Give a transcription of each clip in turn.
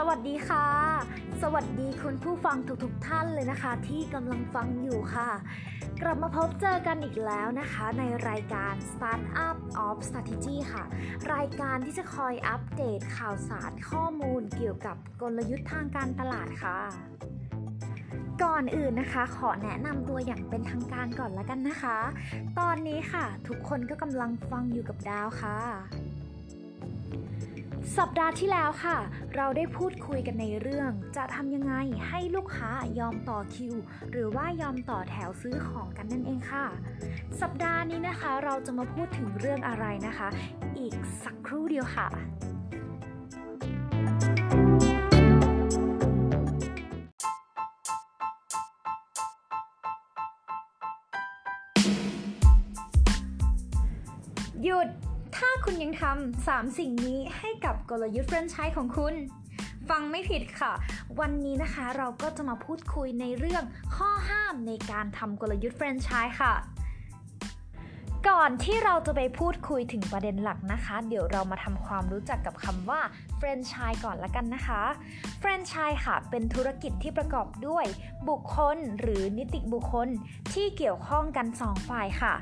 สวัสดีค่ะ สวัสดีคุณผู้ฟังทุกๆทท่านเลยนะคะ ที่กำลังฟังอยู่ค่ะ กลับมาพบเจอกันอีกแล้วนะคะ ในรายการ Startup of Strategy ค่ะ รายการที่จะคอยอัปเดตข่าวสารข้อมูลเกี่ยวกับกลยุทธ์ทางการตลาดค่ะ ก่อนอื่นนะคะ ขอแนะนำตัวอย่างเป็นทางการก่อนละกันนะคะ ตอนนี้ค่ะ ทุกคนก็กำลังฟังอยู่กับดาวค่ะ สัปดาห์ที่แล้วค่ะ เราได้พูดคุยกันในเรื่อง จะทำยังไงให้ลูกค้ายอมต่อคิว หรือว่ายอมต่อแถวซื้อของกันนั่นเองค่ะ สัปดาห์นี้นะคะเราจะมาพูดถึงเรื่องอะไรนะคะ อีกสักครู่เดียวค่ะำสามสิ่งนี้ให้กับกลยุทธ์แฟรนไชส์ของคุณ ฟังไม่ผิดค่ะ วันนี้นะคะเราก็จะมาพูดคุยในเรื่องข้อห้ามในการทำกลยุทธ์แฟรนไชส์ค่ะ ก่อนที่เราจะไปพูดคุยถึงประเด็นหลักนะคะ เดี๋ยวเรามาทำความรู้จักกับคำว่าแฟรนไชส์ก่อนละกันนะคะแฟรนไชส์ค่ะ เป็นธุรกิจที่ประกอบด้วย บุคคลหรือนิติบุคคลที่เกี่ยวข้องกัน 2 ฝ่ายค่ะ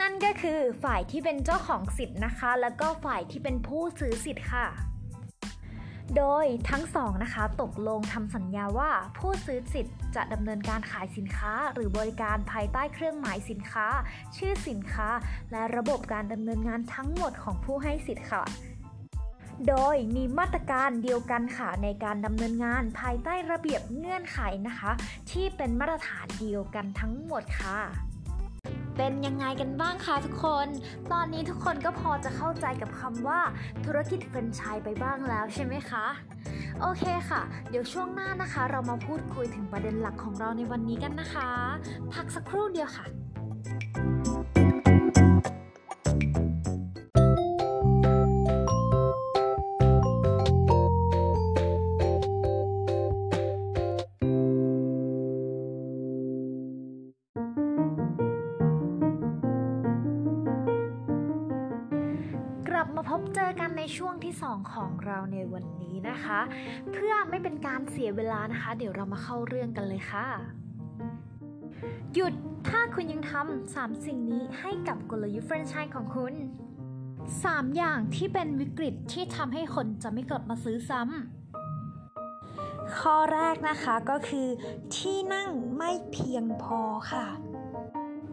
นั่นก็คือฝ่ายที่เป็นเจ้าของสิทธิ์นะคะ แล้วก็ฝ่ายที่เป็นผู้ซื้อสิทธิ์ค่ะ โดยทั้งสองนะคะตกลงทำสัญญาว่าผู้ซื้อสิทธิ์จะดำเนินการขายสินค้า หรือบริการภายใต้เครื่องหมายสินค้า ชื่อสินค้า และระบบการดำเนินงานทั้งหมดของผู้ให้สิทธิ์ค่ะโดยมีมาตรการเดียวกันค่ะในการดำเนินงานภายใต้ระเบียบเงื่อนไขนะคะ ที่เป็นมาตรฐานเดียวกันทั้งหมดค่ะ เป็นยังไงกันบ้างคะทุกคน ตอนนี้ทุกคนก็พอจะเข้าใจกับคำว่าธุรกิจแฟรนไชส์ไปบ้างแล้วใช่ไหมคะ โอเคค่ะ เดี๋ยวช่วงหน้านะคะ เรามาพูดคุยถึงประเด็นหลักของเราในวันนี้กันนะคะ พักสักครู่เดียวค่ะ ลับมาพบเจอกันในช่วงที่ 2 ของเราในวันนี้นะคะ เพื่อไม่เป็นการเสียเวลานะคะ เดี๋ยวเรามาเข้าเรื่องกันเลยค่ะ หยุดถ้าคุณยังทำสามสิ่งนี้ให้กับกลยุทธ์แฟรนไชส์ของคุณ 3 อย่างที่เป็นวิกฤตที่ทำให้คนจะไม่กลับมาซื้อซ้ำข้อแรกนะคะก็คือที่นั่งไม่เพียงพอค่ะ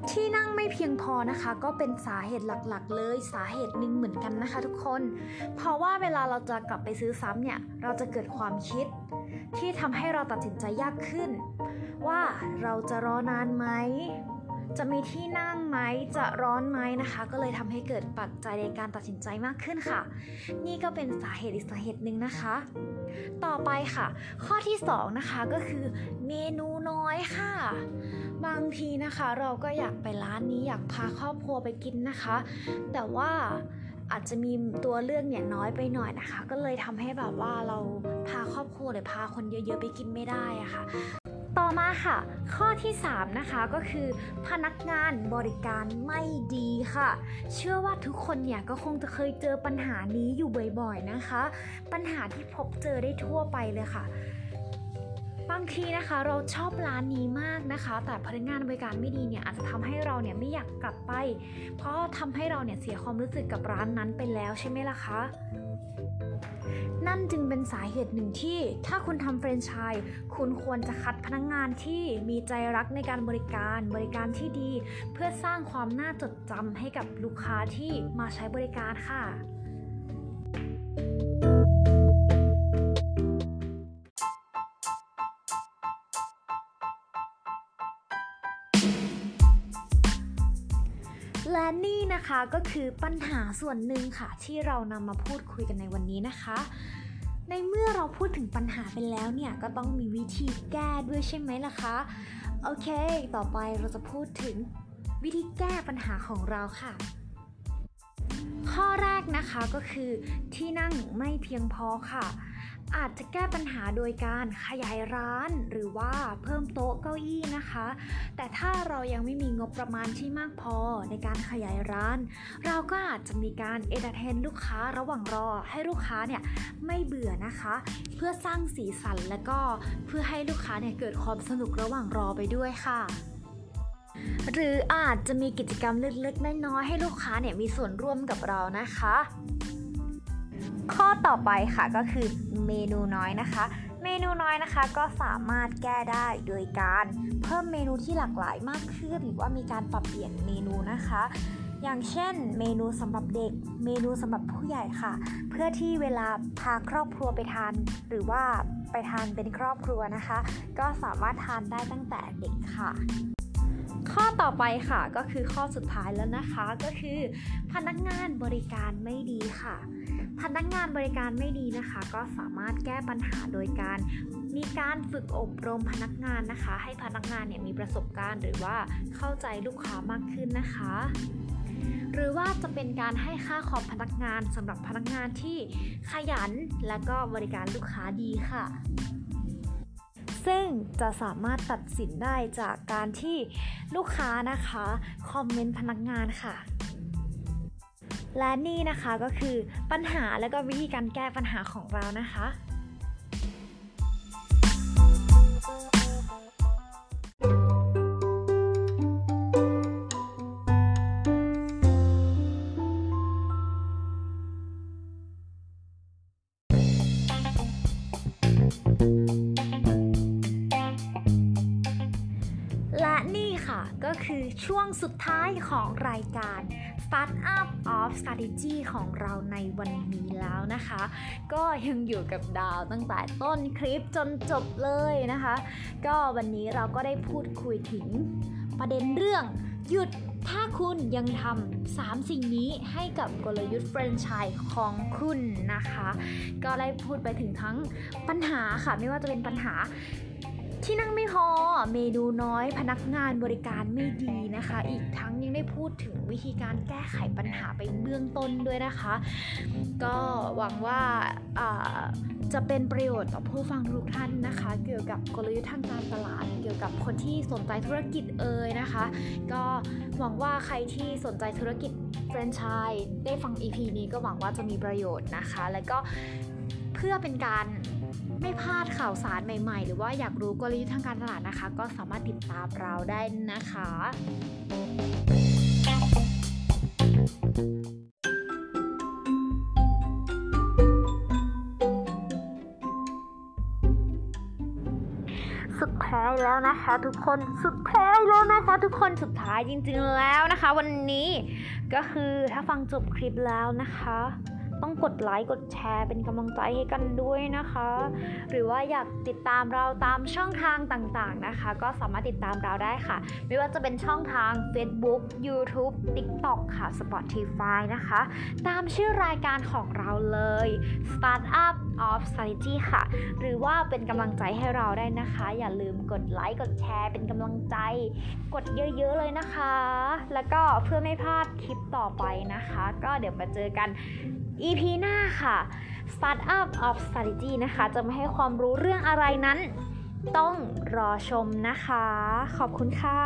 ที่นั่งไม่เพียงพอนะคะ ก็เป็นสาเหตุหลักๆ เลยสาเหตุหนึ่งเหมือนกันนะคะ ทุกคน เพราะว่าเวลาเราจะกลับไปซื้อซ้ำเนี่ยเราจะเกิดความคิด ที่ทำให้เราตัดสินใจยากขึ้น ว่าเราจะรอนานไหม จะมีที่นั่งไหมจะร้อนไหมนะคะ ก็เลยทำให้เกิดปัจจัยในการตัดสินใจมากขึ้นค่ะ นี่ก็เป็นสาเหตุอีกสาเหตุหนึ่งนะคะ ต่อไปค่ะ ข้อที่สองนะคะก็คือเมนูน้อยค่ะ บางทีนะคะเราก็อยากไปร้านนี้อยากพาครอบครัวไปกินนะคะ แต่ว่าอาจจะมีตัวเลือกเนี่ยน้อยไปหน่อยนะคะ ก็เลยทำให้แบบว่าเราพาครอบครัวหรือพาคนเยอะๆไปกินไม่ได้อะค่ะ ต่อมาค่ะ ข้อที่ 3 นะคะก็คือ พนักงานบริการไม่ดีค่ะ เชื่อว่าทุกคนเนี่ยก็คงจะเคยเจอปัญหานี้อยู่บ่อยๆนะคะ ปัญหาที่พบเจอได้ทั่วไปเลยค่ะบางทีนะคะเราชอบร้านนี้มากนะคะ แต่พนักงานบริการไม่ดีเนี่ยอาจจะทำให้เราเนี่ยไม่อยากกลับไป เพราะทำให้เราเนี่ยเสียความรู้สึกกับร้านนั้นไปแล้วใช่ไหมล่ะคะ นั่นจึงเป็นสาเหตุหนึ่งที่ถ้าคุณทำแฟรนไชส์คุณควรจะคัดพนักงานที่มีใจรักในการบริการบริการที่ดี เพื่อสร้างความน่าจดจำให้กับลูกค้าที่มาใช้บริการค่ะ และนี่นะคะก็คือปัญหาส่วนหนึ่งค่ะ ที่เรานำมาพูดคุยกันในวันนี้นะคะ ในเมื่อเราพูดถึงปัญหาไปแล้วเนี่ยก็ต้องมีวิธีแก้ด้วยใช่ไหมล่ะคะโอเค ต่อไปเราจะพูดถึงวิธีแก้ปัญหาของเราค่ะ ข้อแรกนะคะก็คือที่นั่งไม่เพียงพอค่ะ อาจจะแก้ปัญหาโดยการขยายร้านหรือว่าเพิ่มโต๊ะเก้าอี้นะคะ แต่ถ้าเรายังไม่มีงบประมาณที่มากพอในการขยายร้าน เราก็อาจจะมีการ entertain ลูกค้าระหว่างรอให้ลูกค้าเนี่ยไม่เบื่อนะคะ เพื่อสร้างสีสันและก็เพื่อให้ลูกค้าเนี่ยเกิดความสนุกระหว่างรอไปด้วยค่ะหรืออาจจะมีกิจกรรมเล็กๆน้อยๆให้ลูกค้าเนี่ยมีส่วนร่วมกับเรานะคะ ข้อต่อไปค่ะก็คือเมนูน้อยนะคะ เมนูน้อยนะคะก็สามารถแก้ได้โดยการเพิ่มเมนูที่หลากหลายมากขึ้น หรือว่ามีการปรับเปลี่ยนเมนูนะคะ อย่างเช่น เมนูสำหรับเด็ก เมนูสำหรับผู้ใหญ่ค่ะ เพื่อที่เวลาพาครอบครัวไปทาน หรือว่าไปทานเป็นครอบครัวนะคะ ก็สามารถทานได้ตั้งแต่เด็กค่ะ ข้อต่อไปค่ะก็คือข้อสุดท้ายแล้วนะคะก็คือพนักงานบริการไม่ดีค่ะ พนักงานบริการไม่ดีนะคะ ก็สามารถแก้ปัญหาโดยการมีการฝึกอบรมพนักงานนะคะ ให้พนักงานเนี่ยมีประสบการณ์หรือว่าเข้าใจลูกค้ามากขึ้นนะคะหรือว่าจะเป็นการให้ค่าคอมพนักงานสำหรับพนักงานที่ขยันและก็บริการลูกค้าดีค่ะ ซึ่งจะสามารถตัดสินได้จากการที่ลูกค้านะคะคอมเมนต์พนักงานค่ะ และนี่นะคะก็คือปัญหาและก็วิธีการแก้ปัญหาของเรานะคะและ ก็คือช่วงสุดท้ายของรายการ Startup of Strategy ของเราในวันนี้แล้วนะคะ ก็ยังอยู่กับดาวตั้งแต่ต้นคลิปจนจบเลยนะคะ ก็วันนี้เราก็ได้พูดคุยถึงประเด็นเรื่องหยุดถ้าคุณยังทำสามสิ่งนี้ให้กับกลยุทธ์แฟรนไชส์ของคุณนะคะ ก็ได้พูดไปถึงทั้งปัญหาค่ะ ไม่ว่าจะเป็นปัญหา ที่นั่งไม่พอเมนูน้อยพนักงานบริการไม่ดีนะคะ อีกทั้งยังได้พูดถึงวิธีการแก้ไขปัญหาไปเบื้องต้นด้วยนะคะ ก็หวังว่าจะเป็นประโยชน์ต่อผู้ฟังทุกท่านนะคะ เกี่ยวกับกลยุทธ์ทางการตลาด เกี่ยวกับคนที่สนใจธุรกิจเอ่ยนะคะ ก็หวังว่าใครที่สนใจธุรกิจแฟรนไชส์ได้ฟัง EP นี้ก็หวังว่าจะมีประโยชน์นะคะ แล้วก็เพื่อเป็นการ ไม่พลาดข่าวสารใหม่ๆ หรือว่าอยากรู้กลยุทธ์ทางการตลาดนะคะ ก็สามารถติดตามเราได้นะคะสุดท้ายแล้วนะคะทุกคนสุดท้ายแล้วนะคะทุกคนสุดท้ายจริงๆแล้วนะคะ วันนี้ก็คือถ้าฟังจบคลิปแล้วนะคะ ต้องกดไลค์กดแชร์เป็นกำลังใจให้กันด้วยนะคะ หรือว่าอยากติดตามเราตามช่องทางต่างๆนะคะ ก็สามารถติดตามเราได้ค่ะ ไม่ว่าจะเป็นช่องทาง Facebook YouTube TikTok ค่ะ Spotify นะคะ ตามชื่อรายการของเราเลย Startup of Strategy ค่ะ หรือว่าเป็นกำลังใจให้เราได้นะคะ อย่าลืมกดไลค์กดแชร์เป็นกำลังใจ กดเยอะๆเลยนะคะ แล้วก็เพื่อไม่พลาดคลิปต่อไปนะคะ ก็เดี๋ยวมาเจอกัน EP หน้าค่ะ Startup of Strategy นะคะ จะมาให้ความรู้เรื่องอะไรนั้น ต้องรอชมนะคะ ขอบคุณค่ะ